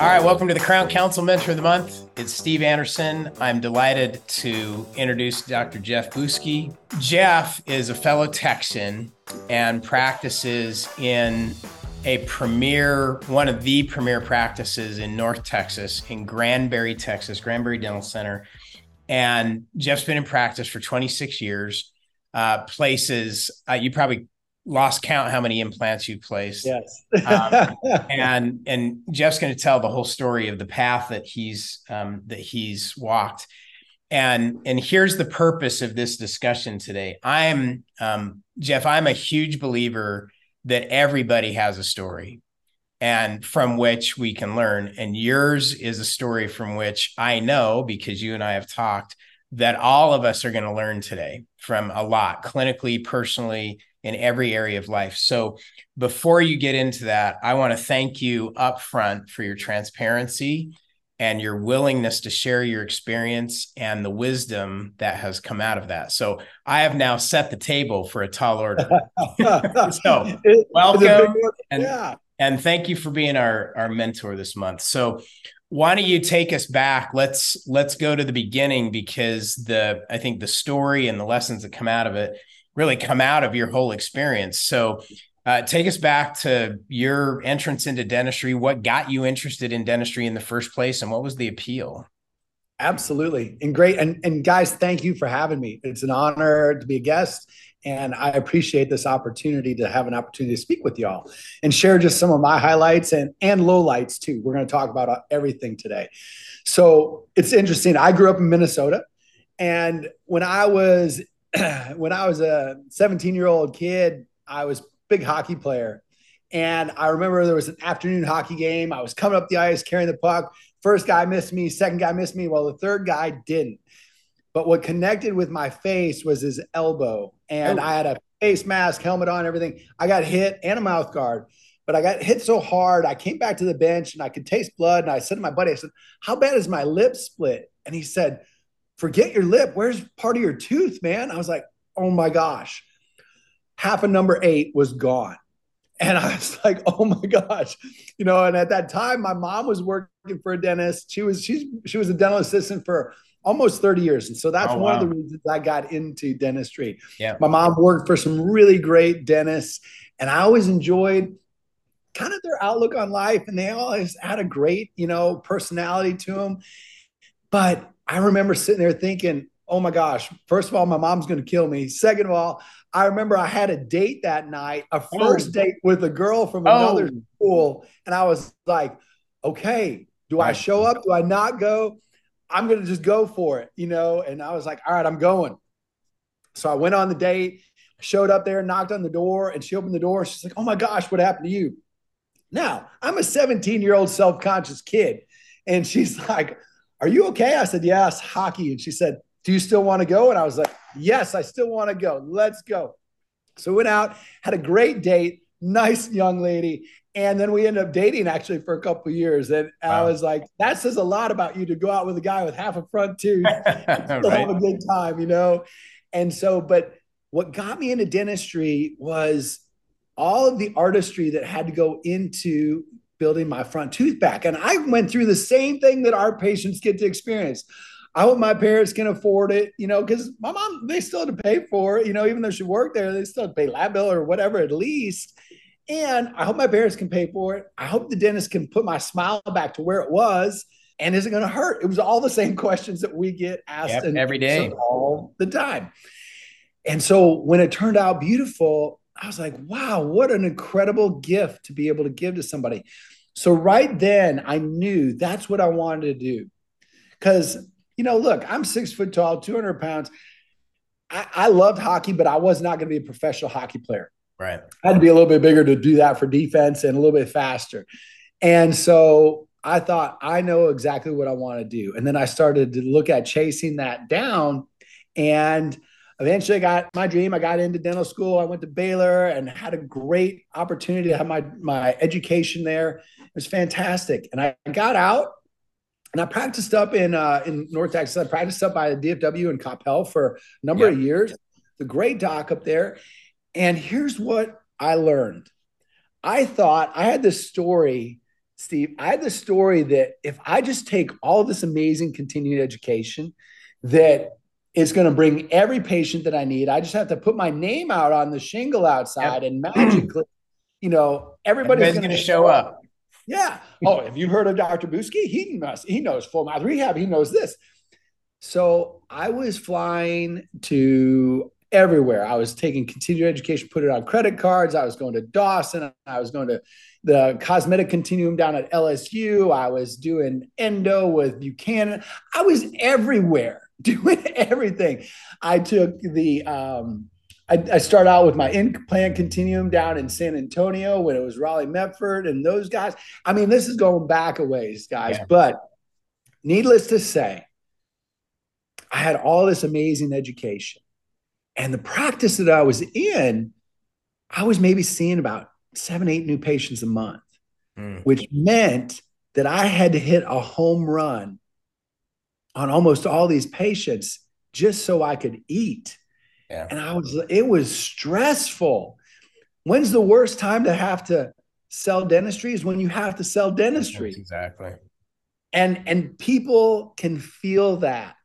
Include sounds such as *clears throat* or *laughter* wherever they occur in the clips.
All right, welcome to the Crown Council Mentor of the Month. It's Steve Anderson. I'm delighted to introduce Dr. Jeff Buske. Jeff is a fellow Texan and practices in a premier, one of the premier practices in North Texas, in Granbury, Texas, Granbury Dental Center. And Jeff's been in practice for 26 years. Uh, places, uh, you probably lost count how many implants you placed. Yes. um, *laughs* and and Jeff's going to tell the whole story of the path that he's um, that he's walked. And and here's the purpose of this discussion today. I'm um, Jeff. I'm a huge believer that everybody has a story, and from which we can learn. And yours is a story from which I know because you and I have talked that all of us are going to learn today from a lot clinically, personally, in every area of life. So before you get into that, I want to thank you up front for your transparency and your willingness to share your experience and the wisdom that has come out of that. So I have now set the table for a tall order. *laughs* so welcome and, yeah. and thank you for being our, our mentor this month. So why don't you take us back? Let's let's go to the beginning because the I think the story and the lessons that come out of it really come out of your whole experience. So, uh, take us back to your entrance into dentistry. What got you interested in dentistry in the first place, and what was the appeal? Absolutely, and great. And and guys, thank you for having me. It's an honor to be a guest, and I appreciate this opportunity to have an opportunity to speak with y'all and share just some of my highlights and and lowlights too. We're going to talk about everything today. So it's interesting. I grew up in Minnesota, and when I was *clears throat* when I was a 17 year old kid, I was big hockey player. And I remember there was an afternoon hockey game. I was coming up the ice carrying the puck. First guy missed me, second guy missed me. Well, the third guy didn't. But what connected with my face was his elbow. And oh. I had a face mask, helmet on, everything. I got hit and a mouth guard. But I got hit so hard, I came back to the bench and I could taste blood. And I said to my buddy, I said, How bad is my lip split? And he said, forget your lip. Where's part of your tooth, man? I was like, oh my gosh. Half a number eight was gone. And I was like, oh my gosh. You know, and at that time, my mom was working for a dentist. She was she's she was a dental assistant for almost 30 years. And so that's oh, one wow. of the reasons I got into dentistry. Yeah. My mom worked for some really great dentists, and I always enjoyed kind of their outlook on life. And they always had a great, you know, personality to them. But I remember sitting there thinking, oh my gosh, first of all, my mom's going to kill me. Second of all, I remember I had a date that night, a oh. first oh. date with a girl from another oh. school. And I was like, okay, do I show up? Do I not go? I'm going to just go for it, you know? And I was like, all right, I'm going. So I went on the date, showed up there, knocked on the door, and she opened the door. She's like, oh my gosh, what happened to you? Now, I'm a 17 year old self conscious kid. And she's *laughs* like, are you okay? I said, Yes, hockey. And she said, Do you still want to go? And I was like, Yes, I still want to go. Let's go. So we went out, had a great date, nice young lady. And then we ended up dating actually for a couple years. And wow. I was like, that says a lot about you to go out with a guy with half a front tooth *laughs* still right. have a good time, you know? And so, but what got me into dentistry was all of the artistry that had to go into building my front tooth back. And I went through the same thing that our patients get to experience. I hope my parents can afford it, you know, because my mom, they still had to pay for it, you know, even though she worked there, they still had to pay lab bill or whatever at least. And I hope my parents can pay for it. I hope the dentist can put my smile back to where it was. And is it going to hurt? It was all the same *laughs* questions that we get asked yep, every day, all the time. And so when it turned out beautiful, I was like, wow, what an incredible gift to be able to give to somebody. So right then, I knew that's what I wanted to do. Because, you know, look, I'm six foot tall, 200 pounds. I, I loved hockey, but I was not going to be a professional hockey player. Right. I had to be a little bit bigger to do that for defense and a little bit faster. And so I thought, I know exactly what I want to do. And then I started to look at chasing that down. And eventually I got my dream. I got into dental school. I went to Baylor and had a great opportunity to have my, my education there. It was fantastic. And I got out and I practiced up in uh, in North Texas. I practiced up by the DFW and Coppell for a number of years. The great doc up there. And here's what I learned. I thought I had this story Steve, I had the story that if I just take all this amazing continued education, that it's going to bring every patient that I need. I just have to put my name out on the shingle outside, yep. and magically, you know, everybody's going to show up. Yeah. Oh, have you heard of Dr. Buske? He must. He knows full mouth rehab. He knows this. So I was flying to everywhere. I was taking continuing education, put it on credit cards. I was going to Dawson. I was going to the cosmetic continuum down at LSU. I was doing endo with Buchanan. I was everywhere *laughs* doing everything. I took the, um, I, I started out with my implant continuum down in San Antonio when it was Raleigh Medford and those guys. I mean, this is going back a ways, guys. Yeah. But needless to say, I had all this amazing education. And the practice that I was in, I was maybe seeing about seven, eight new patients a month, mm. which meant that I had to hit a home run on almost all these patients just so I could eat. Yeah. And I was, it was stressful. When's the worst time to have to sell dentistry is when you have to sell dentistry. exactly. And and people can feel that.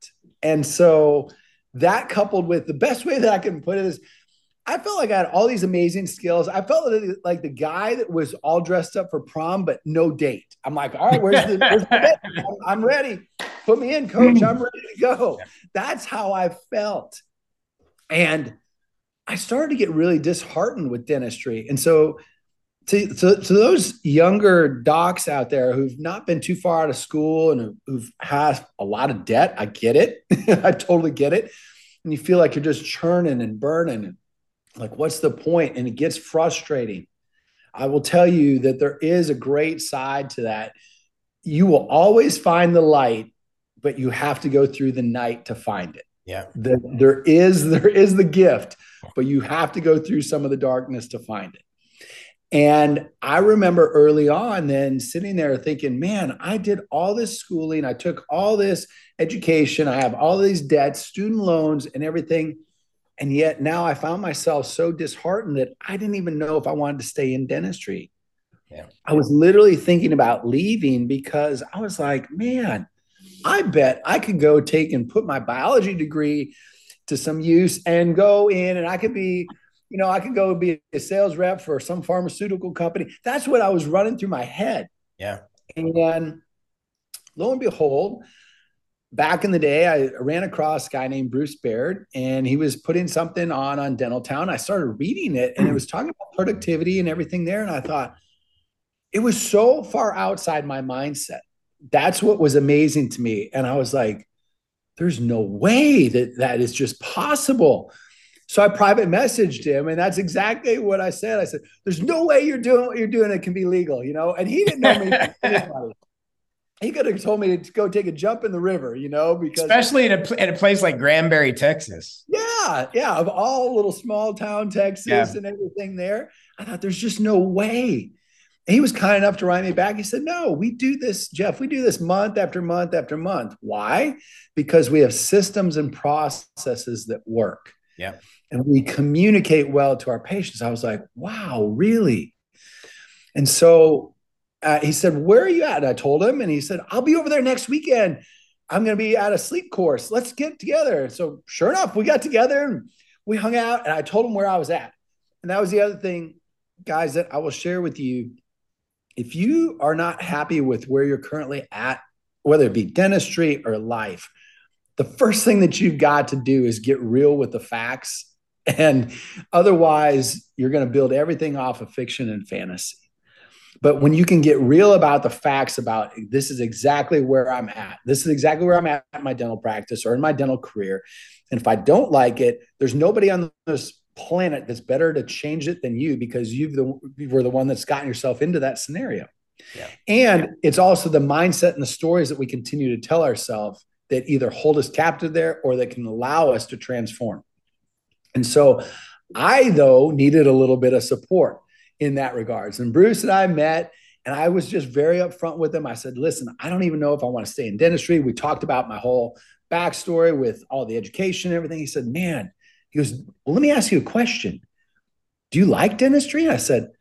And so that coupled with the best way that I can put it is I felt like I had all these amazing skills. I felt like the guy that was all dressed up for prom, but no date. I'm like, all right, where's the, where's the I'm, I'm, ready. Put me in, coach. I'm ready to go. That's how I felt. And I started to get really disheartened with dentistry. And so, to, to, to those younger docs out there who've not been too far out of school and who've had a lot of debt, I get it. *laughs* I totally get it. And you feel like you're just churning and burning like, what's the point? And it gets frustrating. I will tell you that there is a great side to that. You will always find the light, but you have to go through the night to find it. Yeah. The, there is there is the gift, but you have to go through some of the darkness to find it. And I remember early on then sitting there thinking, man, I did all this schooling, I took all this education, I have all these debts, student loans and everything and yet now I found myself so disheartened that I didn't even know if I wanted to stay in dentistry. Yeah. I was literally thinking about leaving because I was like, man, I bet I could go take and put my biology degree to some use and go in and I could be, you know, I could go be a sales rep for some pharmaceutical company. That's what I was running through my head. Yeah. And lo and behold, back in the day, I ran across a guy named Bruce Baird, and he was putting something on on Dental Town. I started reading it, and it was talking about productivity and everything there. And I thought it was so far outside my mindset. That's what was amazing to me. And I was like, "There's no way that that is just possible." So I private messaged him, and that's exactly what I said. I said, "There's no way you're doing what you're doing. It can be legal, you know." And he didn't know me *laughs* he could have told me to go take a jump in the river, you know, because especially in a, a place like Granbury, Texas. Yeah, yeah, of all little small town Texas yeah. and everything there, I thought there's just no way. He was kind enough to write me back. He said, "No, we do this, Jeff. We do this month after month after month. Why? Because we have systems and processes that work. Yeah, and we communicate well to our patients." I was like, "Wow, really?" And so uh, he said, Where are you at? And I told him, and he said, I'll be over there next weekend. I'm going to be at a sleep course. Let's get together. So, sure enough, we got together and we hung out, and I told him where I was at. And that was the other thing, guys, that I will share with you. If you are not happy with where you're currently at, whether it be dentistry or life, the first thing that you've got to do is get real with the facts. *laughs* And otherwise, you're going to build everything off of fiction and fantasy. But when you can get real about the facts about this is exactly where I'm at, this is exactly where I'm at in my dental practice or in my dental career. And if I don't like it, there's nobody on this planet that's better to change it than you because you've the you were the one that's gotten yourself into that scenario. Yeah. And it's also the mindset and the stories that we continue to tell ourselves that either hold us captive there or that can allow us to transform. And so I though needed a little bit of support in that regards. And Bruce and I met, and I was just very upfront with him. I said, listen, I don't even know if I want to stay in dentistry. We talked about my whole backstory with all the education and everything. He said, man, he goes, well, let me ask you a question. Do you like dentistry? I said,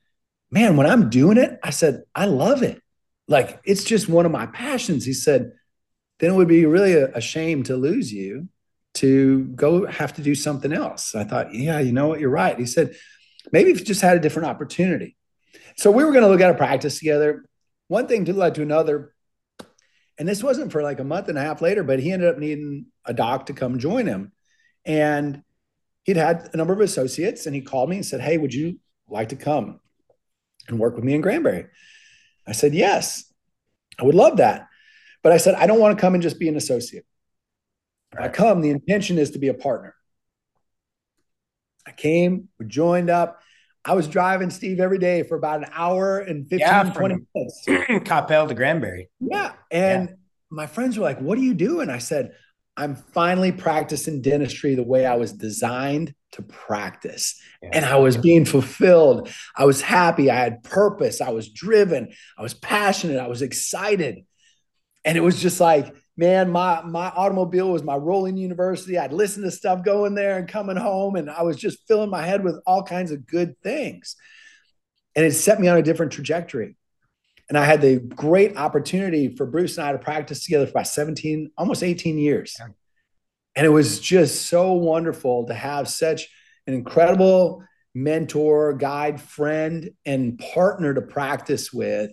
man, when I'm doing it, I said, I love it. like it's just one of my passions. He said, then it would be really a, a shame to lose you to go have to do something else. I thought, yeah, you know what, you're right. He said, maybe if you just had a different opportunity. So we were going to look at a practice together. One thing led to another. And this wasn't for like a month and a half later, but he ended up needing a doc to come join him. And he'd had a number of associates and he called me and said, Hey, would you like to come and work with me in Granbury? I said, Yes, I would love that. But I said, I don't want to come and just be an associate. If I come, the intention is to be a partner. I came, we joined up. I was driving Steve every day for about an hour and 15, yeah, 20 minutes. *clears throat* Coppell to Granbury. Yeah. And yeah. my friends were like, What are you doing? I said, I'm finally practicing dentistry the way I was designed to practice. Yeah. And I was being fulfilled. I was happy. I had purpose. I was driven. I was passionate. I was excited. And it was just like, man, my my automobile was my rolling university. I'd listen to stuff going there and coming home, and I was just filling my head with all kinds of good things. And it set me on a different trajectory. And I had the great opportunity for Bruce and I to practice together for about 17, almost 18 years. And it was just so wonderful to have such an incredible mentor, guide, friend, and partner to practice with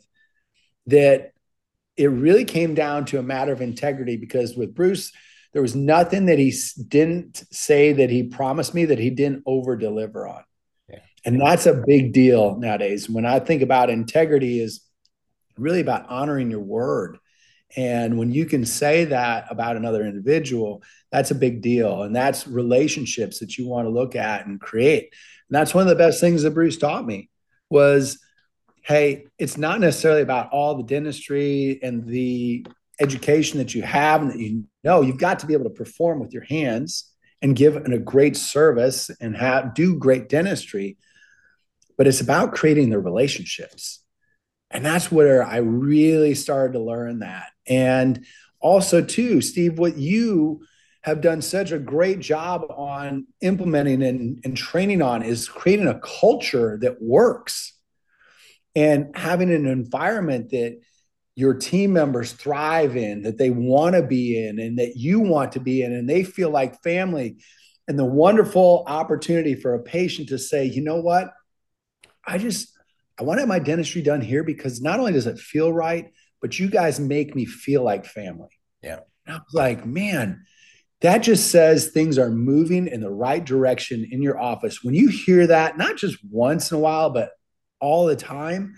that it really came down to a matter of integrity because with Bruce, there was nothing that he didn't say that he promised me that he didn't over deliver on. Yeah. And that's a big deal nowadays. When I think about integrity is really about honoring your word. And when you can say that about another individual, that's a big deal. And that's relationships that you want to look at and create. And that's one of the best things that Bruce taught me was, hey, it's not necessarily about all the dentistry and the education that you have and that you know. You've got to be able to perform with your hands and give a great service and have do great dentistry. But it's about creating the relationships and that's where I really started to learn that. And also, too, Steve, what you have done such a great job on implementing and, and training on is creating a culture that works and having an environment that your team members thrive in, that they want to be in, and that you want to be in, and they feel like family. And the wonderful opportunity for a patient to say, you know what? I just, I want to have my dentistry done here because not only does it feel right, but you guys make me feel like family. Yeah. And I was like, man, that just says things are moving in the right direction in your office. When you hear that, not just once in a while, but all the time,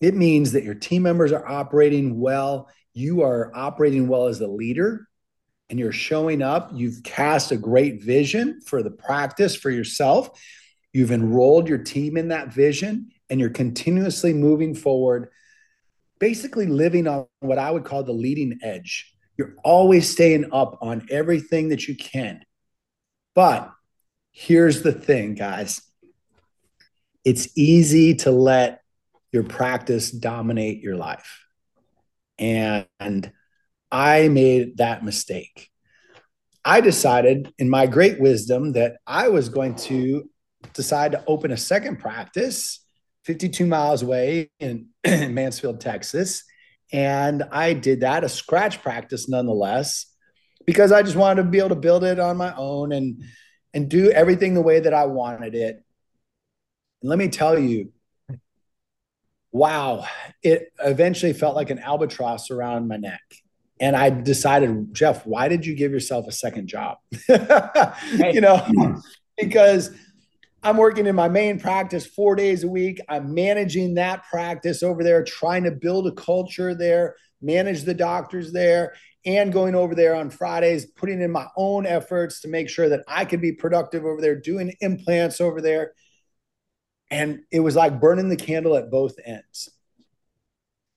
it means that your team members are operating well. You are operating well as a leader and you're showing up. You've cast a great vision for the practice for yourself. You've enrolled your team in that vision and you're continuously moving forward, basically living on what I would call the leading edge. You're always staying up on everything that you can. But here's the thing, guys it's easy to let your practice dominate your life. And I made that mistake. I decided in my great wisdom that I was going to decide to open a second practice 52 miles away in *clears throat* Mansfield, Texas. And I did that, a scratch practice nonetheless, because I just wanted to be able to build it on my own and and do everything the way that I wanted it. And let me tell you, wow, it eventually felt like an albatross around my neck. And I decided, Jeff, why did you give yourself a second job? *laughs* you know, because I'm working in my main practice four days a week. I'm managing that practice over there, trying to build a culture there, manage the doctors there, and going over there on Fridays, putting in my own efforts to make sure that I could be productive over there, doing implants over there. And it was like burning the candle at both ends.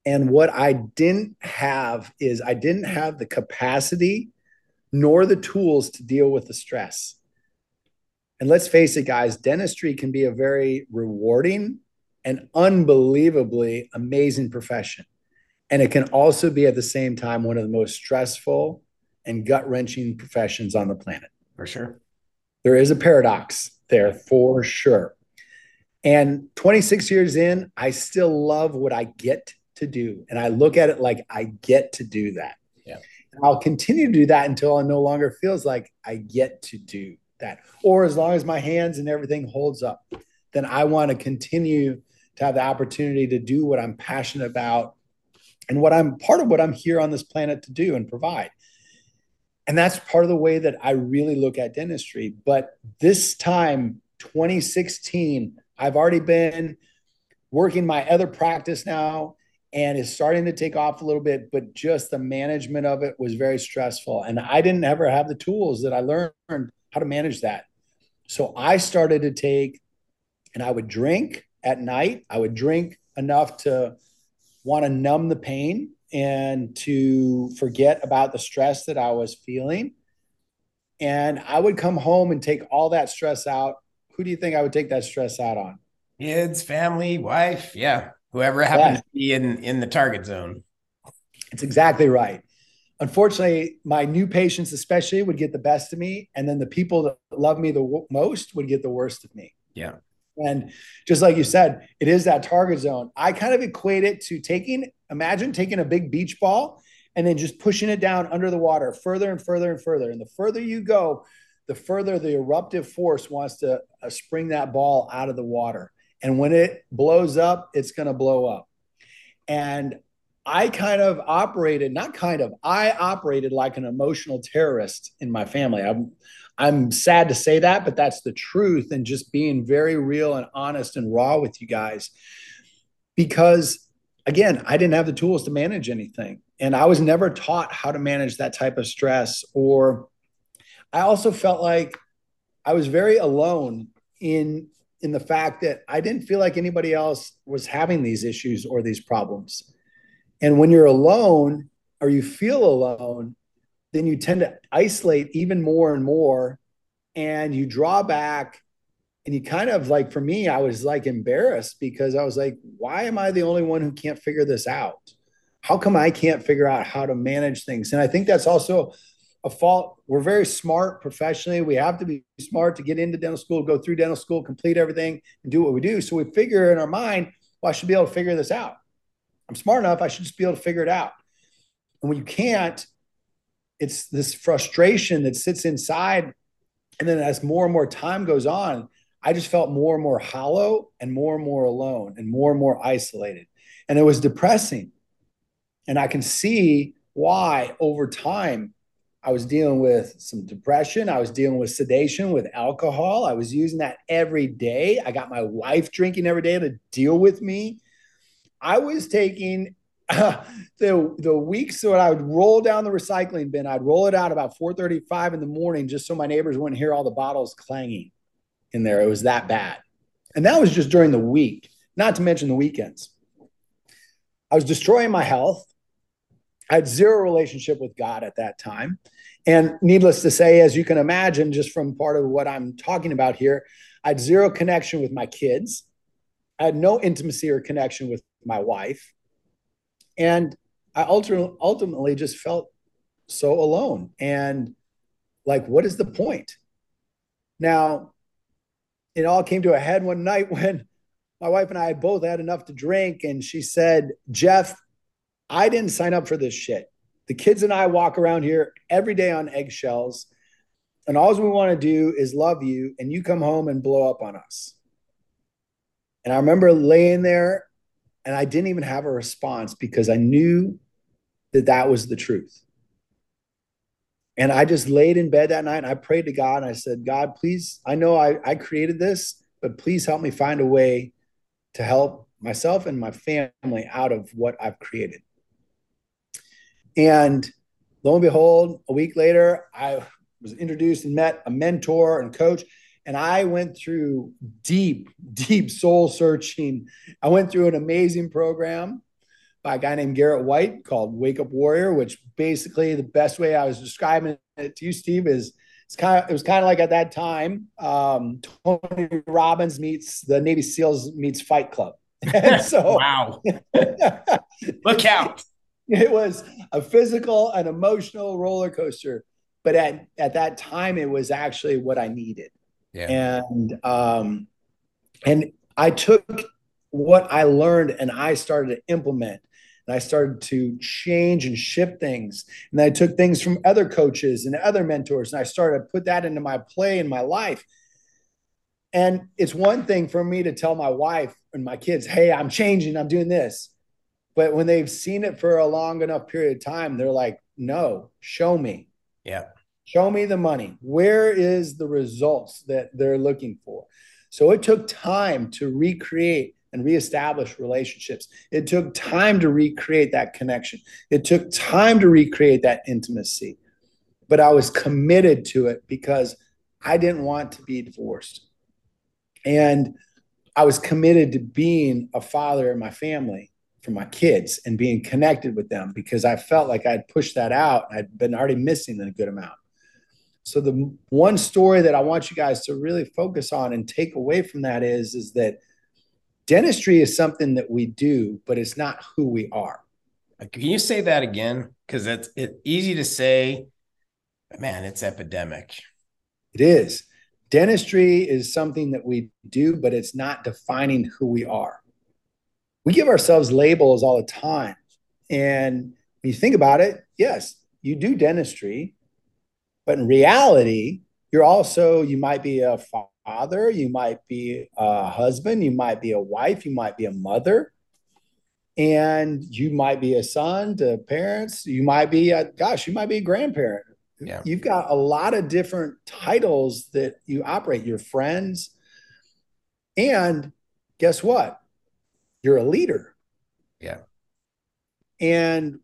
And what I didn't have is I didn't have the capacity nor the tools to deal with the stress. And let's face it, guys, dentistry can be a very rewarding and unbelievably amazing profession. And it can also be at the same time one of the most stressful and gut wrenching professions on the planet. For sure. There is a paradox there for sure. And 26 years in, I still love what I get to do. And I look at it like I get to do that. Yeah. And I'll continue to do that until it no longer feels like I get to do that. Or as long as my hands and everything holds up, then I want to continue to have the opportunity to do what I'm passionate about and what I'm part of what I'm here on this planet to do and provide. And that's part of the way that I really look at dentistry. But this time, 2016, I've already been working my other practice now and it's starting to take off a little bit, but just the management of it was very stressful. And I didn't ever have the tools that I learned how to manage that. So I started to take, and I would drink at night. I would drink enough to want to numb the pain and to forget about the stress that I was feeling. And I would come home and take all that stress out. Who do you think I would take that stress out on? Kids, family, wife. Yeah. Whoever happens yeah. to be in, in the target zone. It's exactly right. Unfortunately, my new patients, especially, would get the best of me. And then the people that love me the w- most would get the worst of me. Yeah. And just like you said, it is that target zone. I kind of equate it to taking, imagine taking a big beach ball and then just pushing it down under the water further and further and further. And the further you go, the further the eruptive force wants to uh, spring that ball out of the water. And when it blows up, it's going to blow up. And I kind of operated, not kind of, I operated like an emotional terrorist in my family. I'm, I'm sad to say that, but that's the truth. And just being very real and honest and raw with you guys. Because again, I didn't have the tools to manage anything. And I was never taught how to manage that type of stress. Or I also felt like I was very alone in in the fact that I didn't feel like anybody else was having these issues or these problems. And when you're alone or you feel alone, then you tend to isolate even more and more and you draw back and you kind of like for me i was like embarrassed because i was like why am i the only one who can't figure this out? How come i can't figure out how to manage things? And i think that's also a fault. We're very smart professionally. We have to be smart to get into dental school go through dental school complete everything and do what we do. So we figure in our mind well i should be able to figure this out i'm smart enough i should just be able to figure it out and when you can't it's this frustration that sits inside. And then as more and more time goes on, I just felt more and more hollow and more and more alone and more and more isolated. And it was depressing. And I can see why over time I was dealing with some depression. I was dealing with sedation with alcohol. I was using that every day. I got my wife drinking every day to deal with me. I was taking *laughs* the the weeks when I would roll down the recycling bin, I'd roll it out about 4:35 in the morning just so my neighbors wouldn't hear all the bottles clanging in there. It was that bad. And that was just during the week, not to mention the weekends. I was destroying my health. I had zero relationship with God at that time. And needless to say, as you can imagine, just from part of what I'm talking about here, I had zero connection with my kids. I had no intimacy or connection with my wife. And I ultimately just felt so alone and like, what is the point? Now, it all came to a head one *laughs* night when my wife and I both had enough to drink. And she said, Jeff, I didn't sign up for this shit. The kids and I walk around here every day on eggshells. And all we want to do is love you. And you come home and blow up on us. And I remember laying there and I didn't even have a response because I knew that that was the truth. And I just laid in bed that night and I prayed to God and I said, God, please, I know I, I created this, but please help me find a way to help myself and my family out of what I've created. And lo and behold, a week later, I was introduced and met a mentor and coach and I went through deep, deep soul searching. I went through an amazing program by a guy named Garrett White called Wake Up Warrior, which basically the best way I was describing it to you, Steve, is it's kind of it was kind of like at that time, um, Tony Robbins meets the Navy SEALs meets Fight Club. *laughs* And *laughs* so wow. *laughs* Look out. It was a physical and emotional roller coaster. But at, at that time, it was actually what I needed. Yeah. And um, and I took what I learned and I started to implement. and I started to change and shift things. And I took things from other coaches and other mentors, and I started to put that into my play in my life. And it's one thing for me to tell my wife and my kids, hey, I'm changing, I'm doing this. But when they've seen it for a long enough period of time, they're like, no, show me. Yeah. Show me the money. Where is the results that they're looking for? So it took time to recreate and reestablish relationships. It took time to recreate that connection. It took time to recreate that intimacy. But I was committed to it because I didn't want to be divorced. And I was committed to being a father in my family for my kids and being connected with them because I felt like I'd pushed that out. I'd been already missing a good amount. So the one story that I want you guys to really focus on and take away from that is is that dentistry is something that we do, but it's not who we are. Can you say that again? Because it's it easy to say, man, it's epidemic. It is. Dentistry is something that we do, but it's not defining who we are. We give ourselves labels all the time. And when you think about it, yes, you do dentistry, but in reality, you're also, you might be a father, you might be a husband, you might be a wife, you might be a mother, and you might be a son to parents, you might be a gosh, you might be a grandparent. Yeah. You've got a lot of different titles that you operate, your friends. And guess what? You're a leader. Yeah. And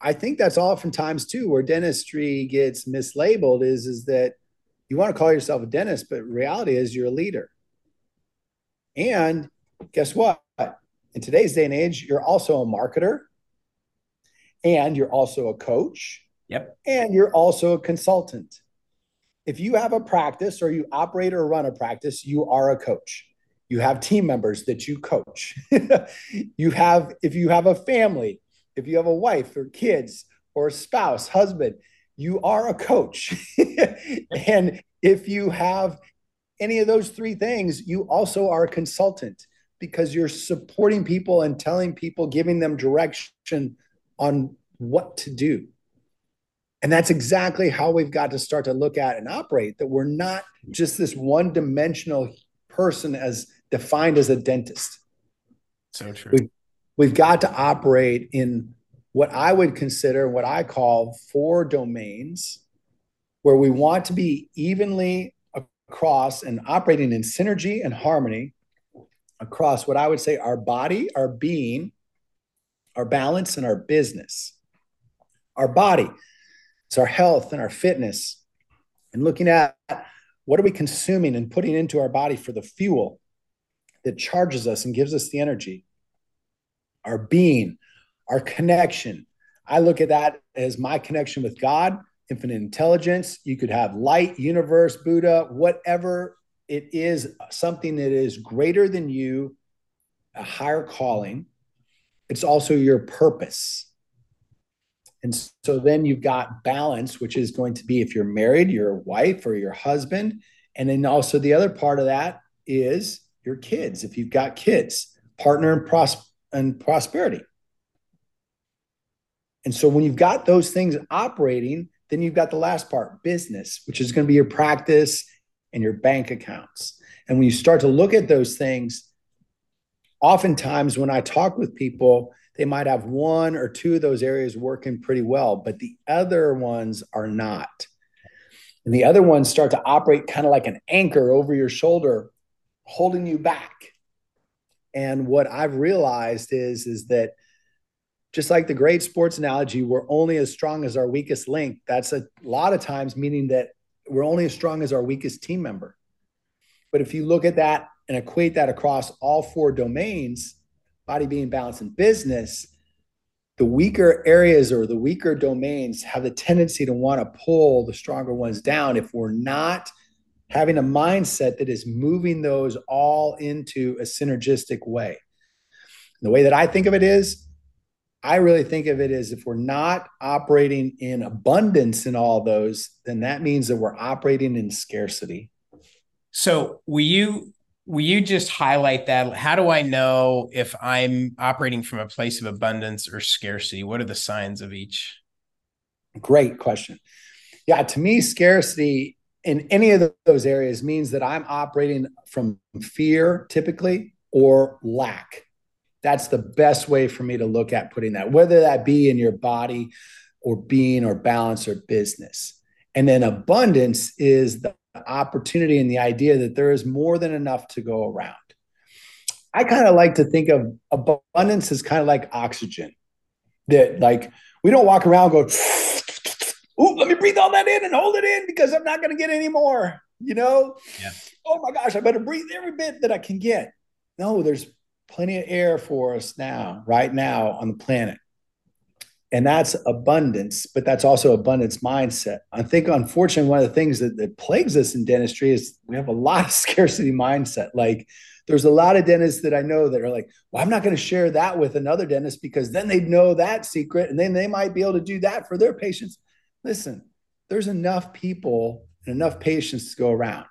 I think that's oftentimes too where dentistry gets mislabeled is is that you want to call yourself a dentist, but reality is you're a leader. And guess what? In today's day and age, you're also a marketer and you're also a coach. Yep. And you're also a consultant. If you have a practice or you operate or run a practice, you are a coach. You have team members that you coach. *laughs* you have, if you have a family, if you have a wife or kids or a spouse, husband, you are a coach. *laughs* and if you have any of those three things, you also are a consultant because you're supporting people and telling people, giving them direction on what to do. And that's exactly how we've got to start to look at and operate that we're not just this one dimensional person as defined as a dentist. So true. We've, we've got to operate in what I would consider what I call four domains where we want to be evenly across and operating in synergy and harmony across what I would say our body, our being, our balance, and our business. Our body, it's our health and our fitness, and looking at what are we consuming and putting into our body for the fuel that charges us and gives us the energy. Our being, our connection. I look at that as my connection with God, infinite intelligence. You could have light, universe, Buddha, whatever it is, something that is greater than you, a higher calling. It's also your purpose. And so then you've got balance, which is going to be if you're married, your wife or your husband. And then also the other part of that is your kids. If you've got kids, partner and, pros- and prosperity. And so when you've got those things operating, then you've got the last part, business, which is going to be your practice and your bank accounts. And when you start to look at those things, oftentimes when I talk with people, they might have one or two of those areas working pretty well, but the other ones are not. And the other ones start to operate kind of like an anchor over your shoulder, holding you back. And what I've realized is, is that just like the great sports analogy, we're only as strong as our weakest link. That's a lot of times meaning that we're only as strong as our weakest team member. But if you look at that and equate that across all four domains, body being balance and business, the weaker areas or the weaker domains have the tendency to want to pull the stronger ones down if we're not having a mindset that is moving those all into a synergistic way. The way that I think of it is I really think of it as if we're not operating in abundance in all those, then that means that we're operating in scarcity. So, will you will you just highlight that? How do I know if I'm operating from a place of abundance or scarcity? What are the signs of each? Great question. Yeah, to me, scarcity in any of those areas means that I'm operating from fear typically or lack. That's the best way for me to look at putting that, whether that be in your body or being or balance or business. And then abundance is the opportunity and the idea that there is more than enough to go around. I kind of like to think of abundance as kind of like oxygen that like we don't walk around go oh let me breathe all that in and hold it in because i'm not going to get any more you know? Yeah. oh my gosh i better breathe every bit that i can get. No there's plenty of air for us now right now on the planet. And that's abundance but that's also abundance mindset. I think unfortunately one of the things that, that plagues us in dentistry is we have a lot of *laughs* scarcity mindset. Like there's a lot of dentists that i know that are like well i'm not going to share that with another dentist because then they'd know that secret and then they might be able to do that for their patients listen there's enough people and enough patients to go around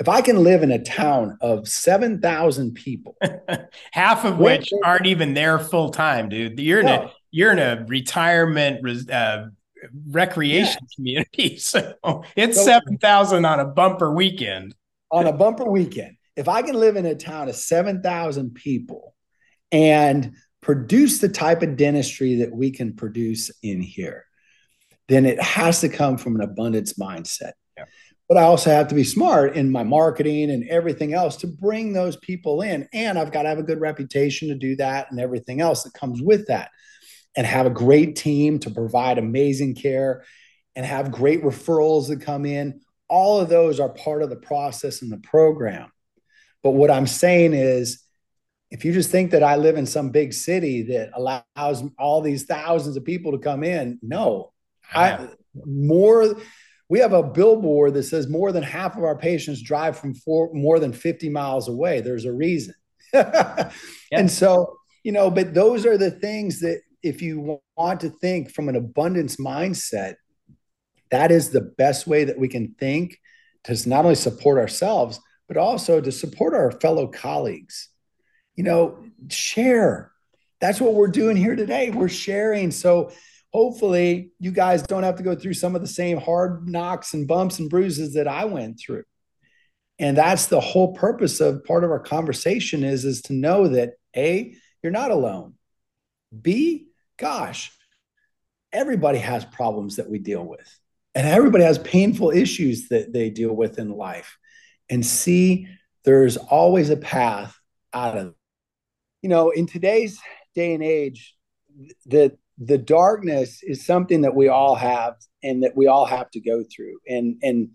if I can live in a town of 7,000 people, *laughs* half of which aren't even there full time, dude, you're in no. a you're in a retirement uh, recreation yeah. community. *laughs* So it's so, 7,000 on a bumper weekend. On a bumper weekend. If I can live in a town of 7,000 people and produce the type of dentistry that we can produce in here, then it has to come from an abundance mindset. Yeah. But I also have to be smart in my marketing and everything else to bring those people in. And I've got to have a good reputation to do that and everything else that comes with that and have a great team to provide amazing care and have great referrals that come in. All of those are part of the process and the program. But what I'm saying is, if you just think that I live in some big city that allows all these thousands of people to come in, no, I more. We have a billboard that says more than half of our patients drive from four, more than 50 miles away. There's a reason. *laughs* yep. And so, you know, but those are the things that if you want to think from an abundance mindset, that is the best way that we can think to not only support ourselves, but also to support our fellow colleagues. You know, share. That's what we're doing here today. We're sharing. So hopefully you guys don't have to go through some of the same hard knocks and bumps and bruises that I went through. And that's the whole purpose of part of our conversation is, is to know that A, you're not alone. B, gosh, everybody has problems that we deal with, and everybody has painful issues that they deal with in life. And C, there's always a path out of. You know, in today's day and age, the the darkness is something that we all have and that we all have to go through. And and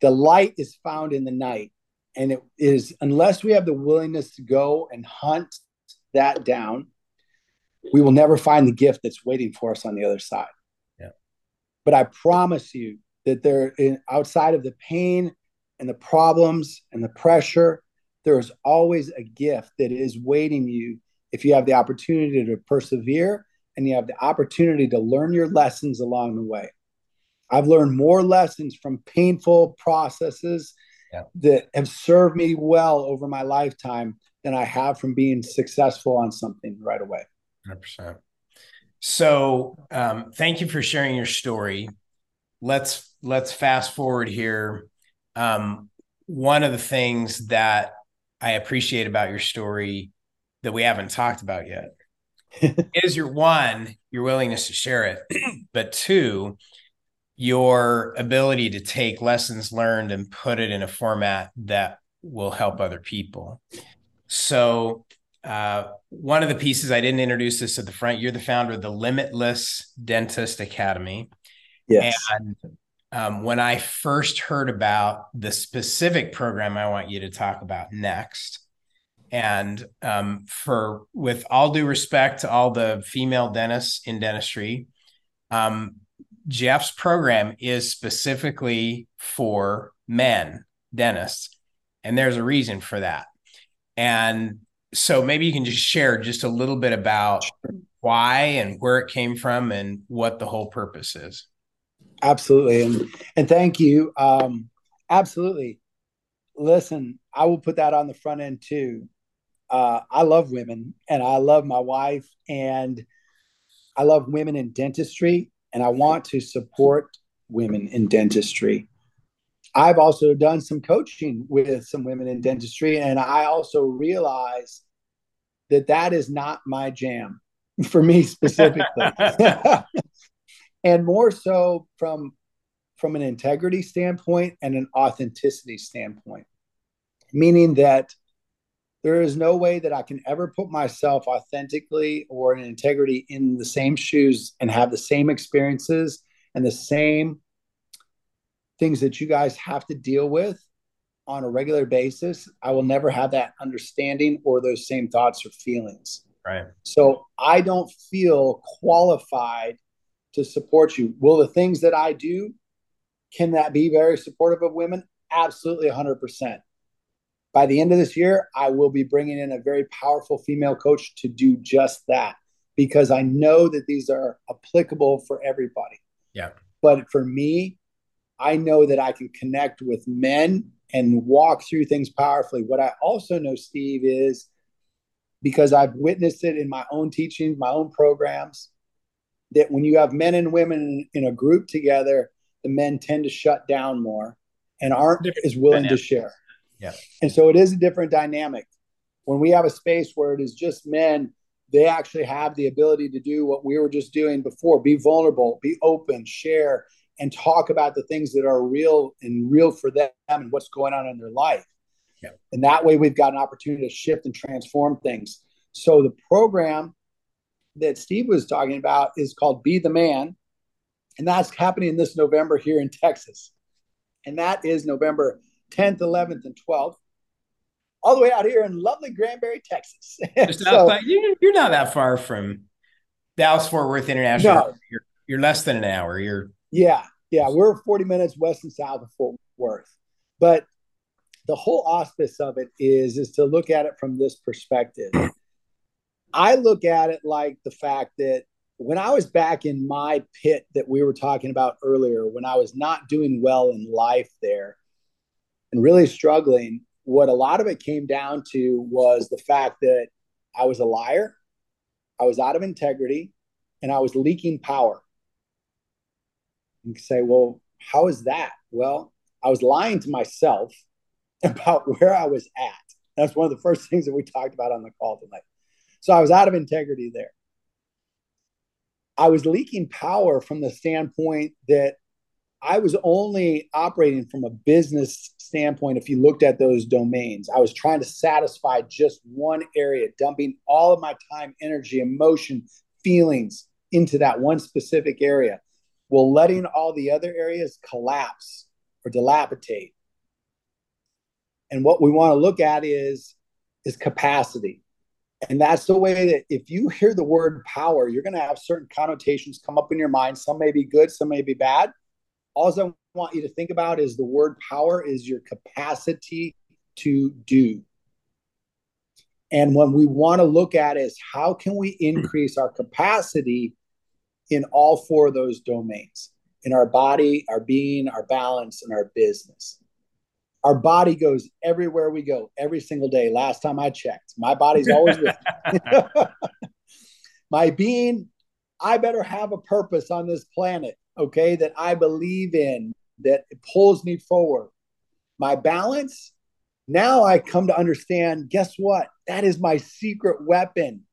the light is found in the night. And it is unless we have the willingness to go and hunt that down, we will never find the gift that's waiting for us on the other side. Yeah. But I promise you that there, in, outside of the pain and the problems and the pressure, there is always a gift that is waiting you if you have the opportunity to persevere and you have the opportunity to learn your lessons along the way. I've learned more lessons from painful processes yeah. that have served me well over my lifetime than I have from being successful on something right away. 100%. So, um, thank you for sharing your story. Let's let's fast forward here. Um, one of the things that I appreciate about your story that we haven't talked about yet *laughs* is your one your willingness to share it, *clears throat* but two your ability to take lessons learned and put it in a format that will help other people. So uh, one of the pieces I didn't introduce this at the front. You're the founder of the Limitless Dentist Academy. Yes. And um, when I first heard about the specific program I want you to talk about next, and um, for with all due respect to all the female dentists in dentistry, um, Jeff's program is specifically for men dentists, and there's a reason for that. And so maybe you can just share just a little bit about why and where it came from and what the whole purpose is. Absolutely, and and thank you. Um, absolutely. Listen, I will put that on the front end too. Uh, I love women and I love my wife and I love women in dentistry and I want to support women in dentistry. I've also done some coaching with some women in dentistry, and I also realize that that is not my jam *laughs* for me specifically. *laughs* *laughs* and more so from from an integrity standpoint and an authenticity standpoint meaning that there is no way that I can ever put myself authentically or in integrity in the same shoes and have the same experiences and the same things that you guys have to deal with on a regular basis, I will never have that understanding or those same thoughts or feelings. Right. So I don't feel qualified to support you. Will the things that I do, can that be very supportive of women? Absolutely 100%. By the end of this year, I will be bringing in a very powerful female coach to do just that because I know that these are applicable for everybody. Yeah. But for me, I know that I can connect with men and walk through things powerfully. What I also know, Steve, is because I've witnessed it in my own teachings, my own programs, that when you have men and women in a group together, the men tend to shut down more and aren't as willing to share. Yeah. And so it is a different dynamic. When we have a space where it is just men, they actually have the ability to do what we were just doing before be vulnerable, be open, share, and talk about the things that are real and real for them and what's going on in their life. Yeah. And that way we've got an opportunity to shift and transform things. So the program that Steve was talking about is called Be the Man. And that's happening this November here in Texas. And that is November 10th, 11th, and 12th, all the way out here in lovely Granbury, Texas. *laughs* so, you're not that far from Dallas Fort Worth International. No. You're, you're less than an hour. You're yeah, yeah, we're 40 minutes west and south of Fort Worth. But the whole auspice of it is is to look at it from this perspective. *clears throat* I look at it like the fact that when I was back in my pit that we were talking about earlier, when I was not doing well in life there and really struggling, what a lot of it came down to was the fact that I was a liar, I was out of integrity, and I was leaking power. You say, well, how is that? Well, I was lying to myself *laughs* about where I was at. That's one of the first things that we talked about on the call tonight. So I was out of integrity there. I was leaking power from the standpoint that I was only operating from a business standpoint. If you looked at those domains, I was trying to satisfy just one area, dumping all of my time, energy, emotion, feelings into that one specific area while letting all the other areas collapse or dilapidate. And what we want to look at is is capacity. And that's the way that if you hear the word power, you're going to have certain connotations come up in your mind. Some may be good, some may be bad. All I want you to think about is the word power is your capacity to do. And when we want to look at is how can we increase our capacity in all four of those domains in our body, our being, our balance, and our business. Our body goes everywhere we go every single day. Last time I checked, my body's always with me. *laughs* *laughs* my being, I better have a purpose on this planet, okay, that I believe in, that it pulls me forward. My balance, now I come to understand guess what? That is my secret weapon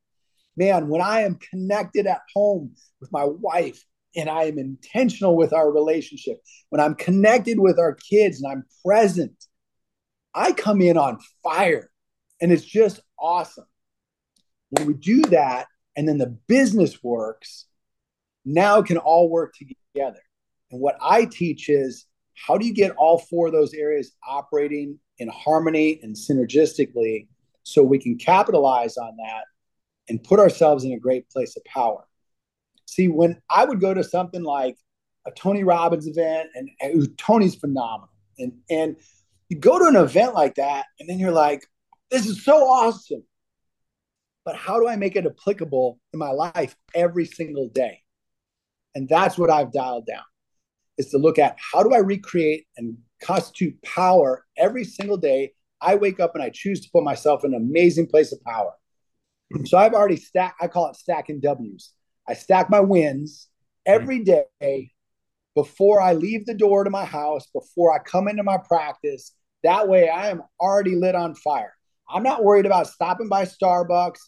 man, when I am connected at home with my wife and I am intentional with our relationship, when I'm connected with our kids and I'm present, I come in on fire and it's just awesome. When we do that and then the business works, now it can all work together. And what I teach is how do you get all four of those areas operating in harmony and synergistically so we can capitalize on that and put ourselves in a great place of power. See, when I would go to something like a Tony Robbins event, and, and Tony's phenomenal, and and you go to an event like that, and then you're like, this is so awesome. But how do I make it applicable in my life every single day? And that's what I've dialed down is to look at how do I recreate and constitute power every single day I wake up and I choose to put myself in an amazing place of power. Mm-hmm. So I've already stacked, I call it stacking W's. I stack my wins mm-hmm. every day before I leave the door to my house, before I come into my practice. That way I am already lit on fire. I'm not worried about stopping by Starbucks,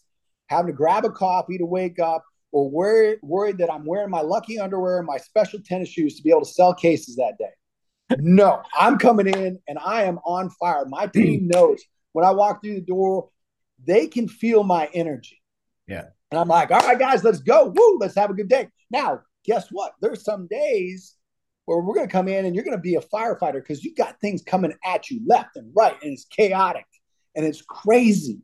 having to grab a coffee to wake up, or worried, worried that I'm wearing my lucky underwear and my special tennis shoes to be able to sell cases that day. No, I'm coming in and I am on fire. My *clears throat* team knows when I walk through the door, they can feel my energy. Yeah. And I'm like, all right, guys, let's go. Woo, let's have a good day. Now, guess what? There's some days where we're going to come in and you're going to be a firefighter because you got things coming at you left and right, and it's chaotic and it's crazy.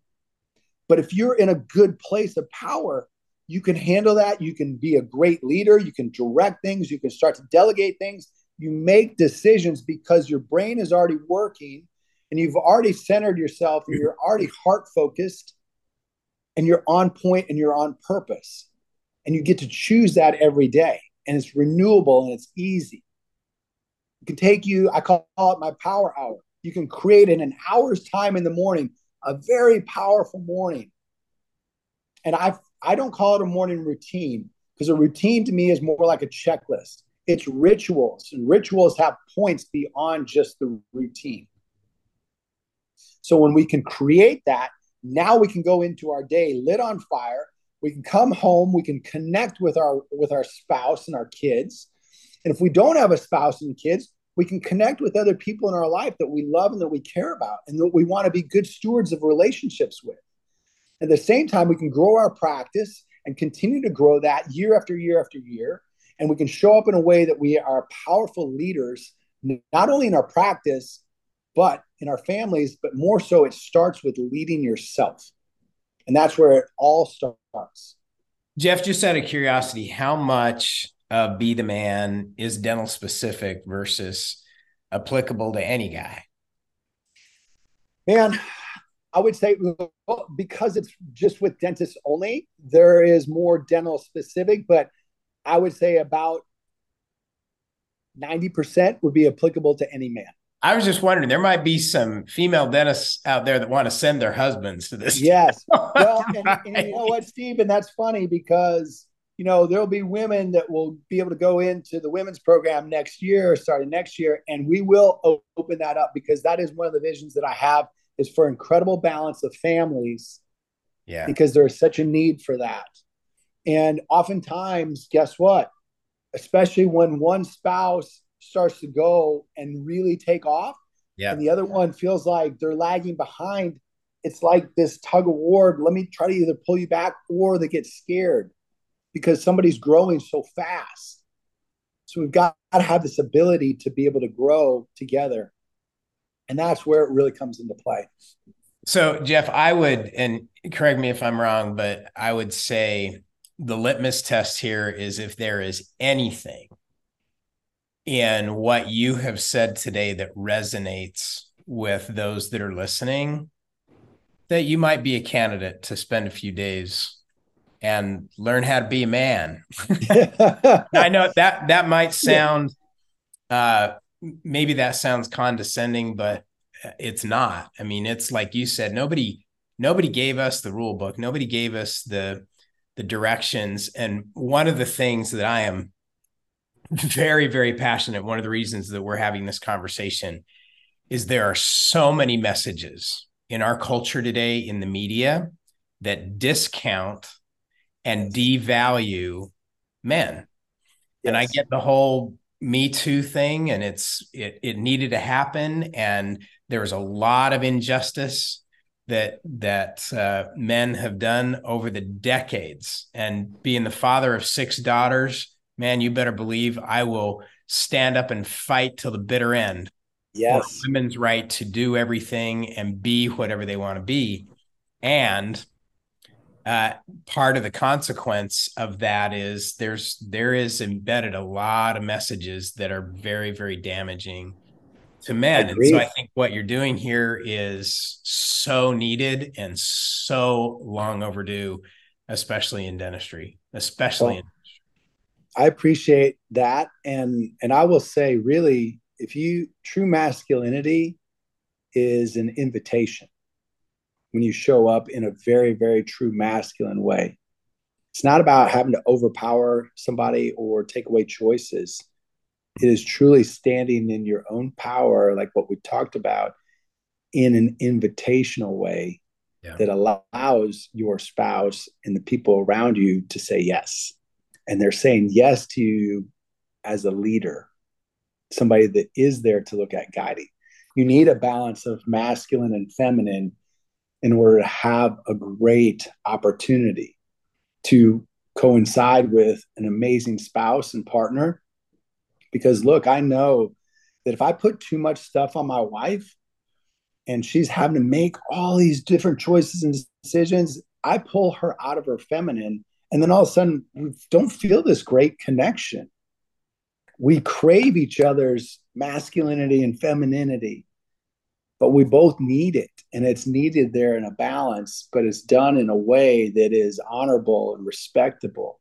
But if you're in a good place of power, you can handle that. You can be a great leader. You can direct things. You can start to delegate things. You make decisions because your brain is already working and you've already centered yourself and you're already heart focused and you're on point and you're on purpose. And you get to choose that every day. And it's renewable and it's easy. It can take you, I call it my power hour. You can create in an hour's time in the morning a very powerful morning. And I I don't call it a morning routine because a routine to me is more like a checklist. It's rituals, and rituals have points beyond just the routine. So when we can create that, now we can go into our day lit on fire. We can come home, we can connect with our with our spouse and our kids. And if we don't have a spouse and kids, we can connect with other people in our life that we love and that we care about and that we want to be good stewards of relationships with. At the same time, we can grow our practice and continue to grow that year after year after year. And we can show up in a way that we are powerful leaders, not only in our practice, but in our families, but more so, it starts with leading yourself. And that's where it all starts. Jeff, just out of curiosity, how much of Be the Man is dental specific versus applicable to any guy? Man, I would say because it's just with dentists only, there is more dental specific, but I would say about 90% would be applicable to any man. I was just wondering, there might be some female dentists out there that want to send their husbands to this. Yes. *laughs* well, and, and you know what, Steve? And that's funny because, you know, there'll be women that will be able to go into the women's program next year, starting next year, and we will open that up because that is one of the visions that I have is for incredible balance of families. Yeah. Because there is such a need for that. And oftentimes, guess what? Especially when one spouse starts to go and really take off. Yeah. And the other one feels like they're lagging behind. It's like this tug of war. Let me try to either pull you back or they get scared because somebody's growing so fast. So we've got to have this ability to be able to grow together. And that's where it really comes into play. So, Jeff, I would, and correct me if I'm wrong, but I would say the litmus test here is if there is anything in what you have said today that resonates with those that are listening, that you might be a candidate to spend a few days and learn how to be a man. *laughs* *laughs* I know that that might sound uh maybe that sounds condescending but uh, it's not. I mean, it's like you said nobody nobody gave us the rule book. Nobody gave us the the directions and one of the things that I am very, very passionate. One of the reasons that we're having this conversation is there are so many messages in our culture today in the media that discount and devalue men. Yes. And I get the whole Me Too thing, and it's it it needed to happen, and there was a lot of injustice that that uh, men have done over the decades. And being the father of six daughters, man, you better believe I will stand up and fight till the bitter end yes. for women's right to do everything and be whatever they want to be. And uh, part of the consequence of that is there's there is embedded a lot of messages that are very very damaging to men. And so I think what you're doing here is so needed and so long overdue, especially in dentistry, especially well, in I appreciate that. And and I will say really, if you true masculinity is an invitation when you show up in a very, very true masculine way. It's not about having to overpower somebody or take away choices. It is truly standing in your own power, like what we talked about, in an invitational way yeah. that allows your spouse and the people around you to say yes. And they're saying yes to you as a leader, somebody that is there to look at guiding. You need a balance of masculine and feminine in order to have a great opportunity to coincide with an amazing spouse and partner. Because look, I know that if I put too much stuff on my wife and she's having to make all these different choices and decisions, I pull her out of her feminine. And then all of a sudden, we don't feel this great connection. We crave each other's masculinity and femininity but we both need it and it's needed there in a balance but it's done in a way that is honorable and respectable.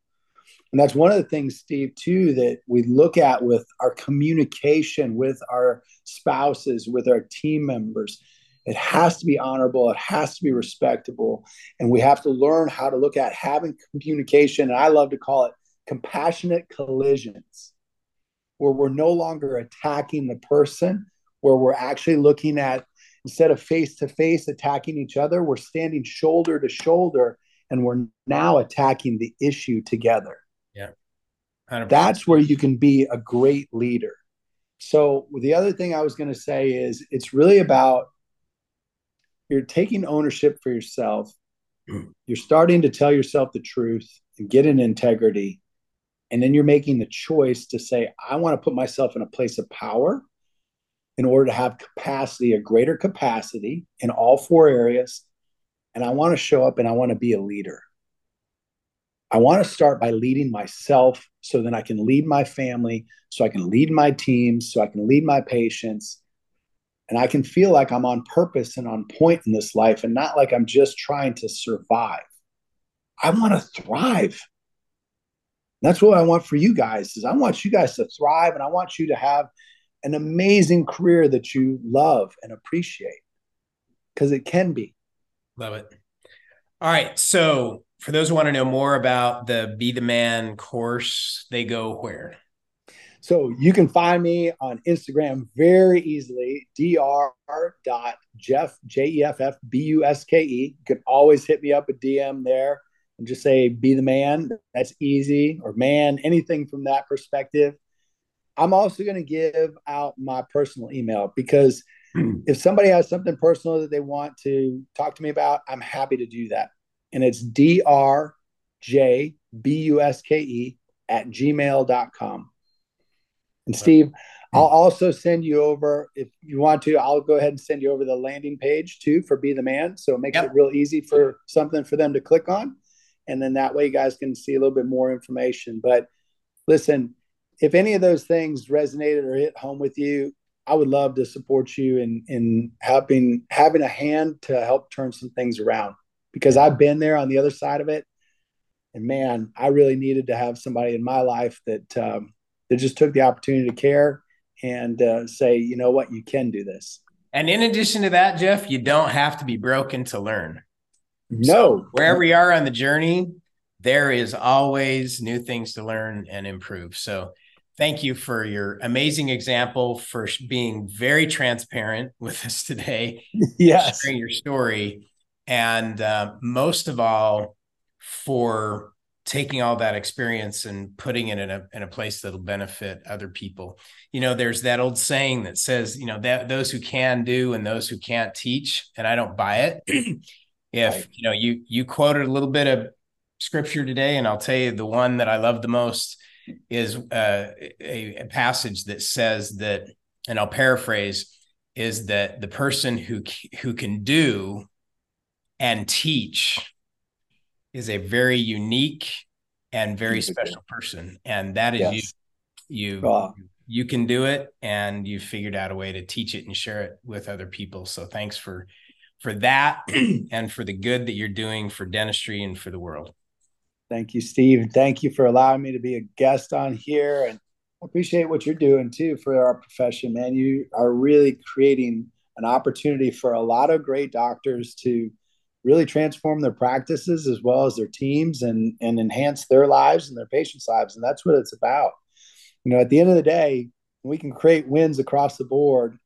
And that's one of the things steve too that we look at with our communication with our spouses with our team members. It has to be honorable it has to be respectable and we have to learn how to look at having communication and i love to call it compassionate collisions where we're no longer attacking the person where we're actually looking at instead of face to face attacking each other, we're standing shoulder to shoulder and we're now attacking the issue together. Yeah. 100%. That's where you can be a great leader. So, the other thing I was going to say is it's really about you're taking ownership for yourself. *clears throat* You're starting to tell yourself the truth and get in integrity. And then you're making the choice to say, I want to put myself in a place of power in order to have capacity, a greater capacity in all four areas. And I want to show up and I want to be a leader. I want to start by leading myself so then I can lead my family, so I can lead my teams, so I can lead my patients. And I can feel like I'm on purpose and on point in this life and not like I'm just trying to survive. I want to thrive. That's what I want for you guys is I want you guys to thrive and I want you to have an amazing career that you love and appreciate because it can be. Love it. All right. So, for those who want to know more about the Be the Man course, they go where? So, you can find me on Instagram very easily dr.jeff, J E F F B U S K E. You can always hit me up a DM there and just say, Be the Man. That's easy, or man, anything from that perspective. I'm also going to give out my personal email because if somebody has something personal that they want to talk to me about, I'm happy to do that. And it's drjbuske at gmail.com. And Steve. I'll hmm. also send you over if you want to. I'll go ahead and send you over the landing page too for Be the Man. So it makes yep. it real easy for something for them to click on. And then that way you guys can see a little bit more information. But listen, if any of those things resonated or hit home with you, I would love to support you in in helping having a hand to help turn some things around because I've been there on the other side of it, and man, I really needed to have somebody in my life that um, that just took the opportunity to care and uh, say, you know what, you can do this. And in addition to that, Jeff, you don't have to be broken to learn. No, so wherever we are on the journey, there is always new things to learn and improve. So thank you for your amazing example for being very transparent *laughs* with us today yes. sharing your story. And uh, most of all for taking all that experience and putting it in a, in a place that'll benefit other people. You know there's that old saying that says you know that those who can do and those who can't teach and i don't buy it. *clears throat* If right. you know you you quoted a little bit of scripture today and i'll tell you the one that i love the most is uh, a, a passage that says that, and I'll paraphrase, is that the person who who can do and teach is a very unique and very special person, and that is yes. you. You wow. you can do it, and you figured out a way to teach it and share it with other people. So thanks for for that, *clears throat* and for the good that you're doing for dentistry and for the world. Thank you, Steve. Thank you for allowing me to be a guest on here. And I appreciate what you're doing too for our profession, man. You are really creating an opportunity for a lot of great doctors to really transform their practices as well as their teams and and enhance their lives and their patients' lives. And that's what it's about. You know, at the end of the day, we can create wins across the board.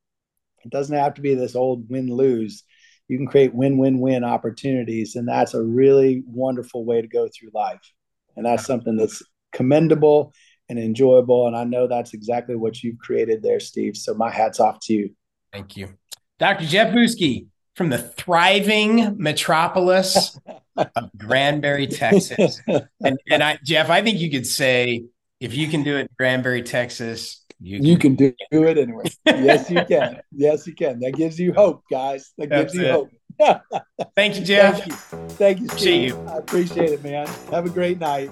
It doesn't have to be this old win lose. You can create win win win opportunities, and that's a really wonderful way to go through life. And that's something that's commendable and enjoyable. And I know that's exactly what you've created there, Steve. So my hat's off to you. Thank you. Dr. Jeff Buske from the thriving metropolis of *laughs* Granbury, Texas. And, and I, Jeff, I think you could say if you can do it in Granbury, Texas, you can, you can do, do it anyway. yes, you *laughs* can. Yes, you can. That gives you hope, guys. That gives That's you it. hope. *laughs* Thank you, Jeff. Thank you. Thank you, Steve. You. I appreciate it, man. Have a great night.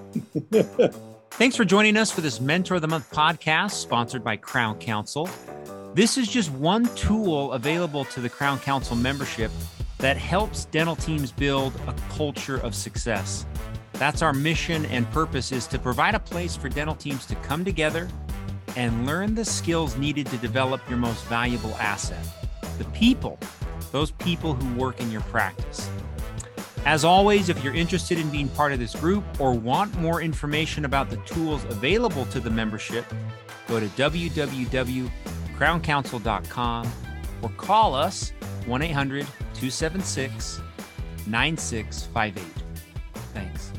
*laughs* Thanks for joining us for this Mentor of the Month podcast sponsored by Crown Council. This is just one tool available to the Crown Council membership that helps dental teams build a culture of success. That's our mission and purpose is to provide a place for dental teams to come together and learn the skills needed to develop your most valuable asset, the people, those people who work in your practice. As always, if you're interested in being part of this group or want more information about the tools available to the membership, go to www crowncouncil.com or call us 1 800 276 9658. Thanks.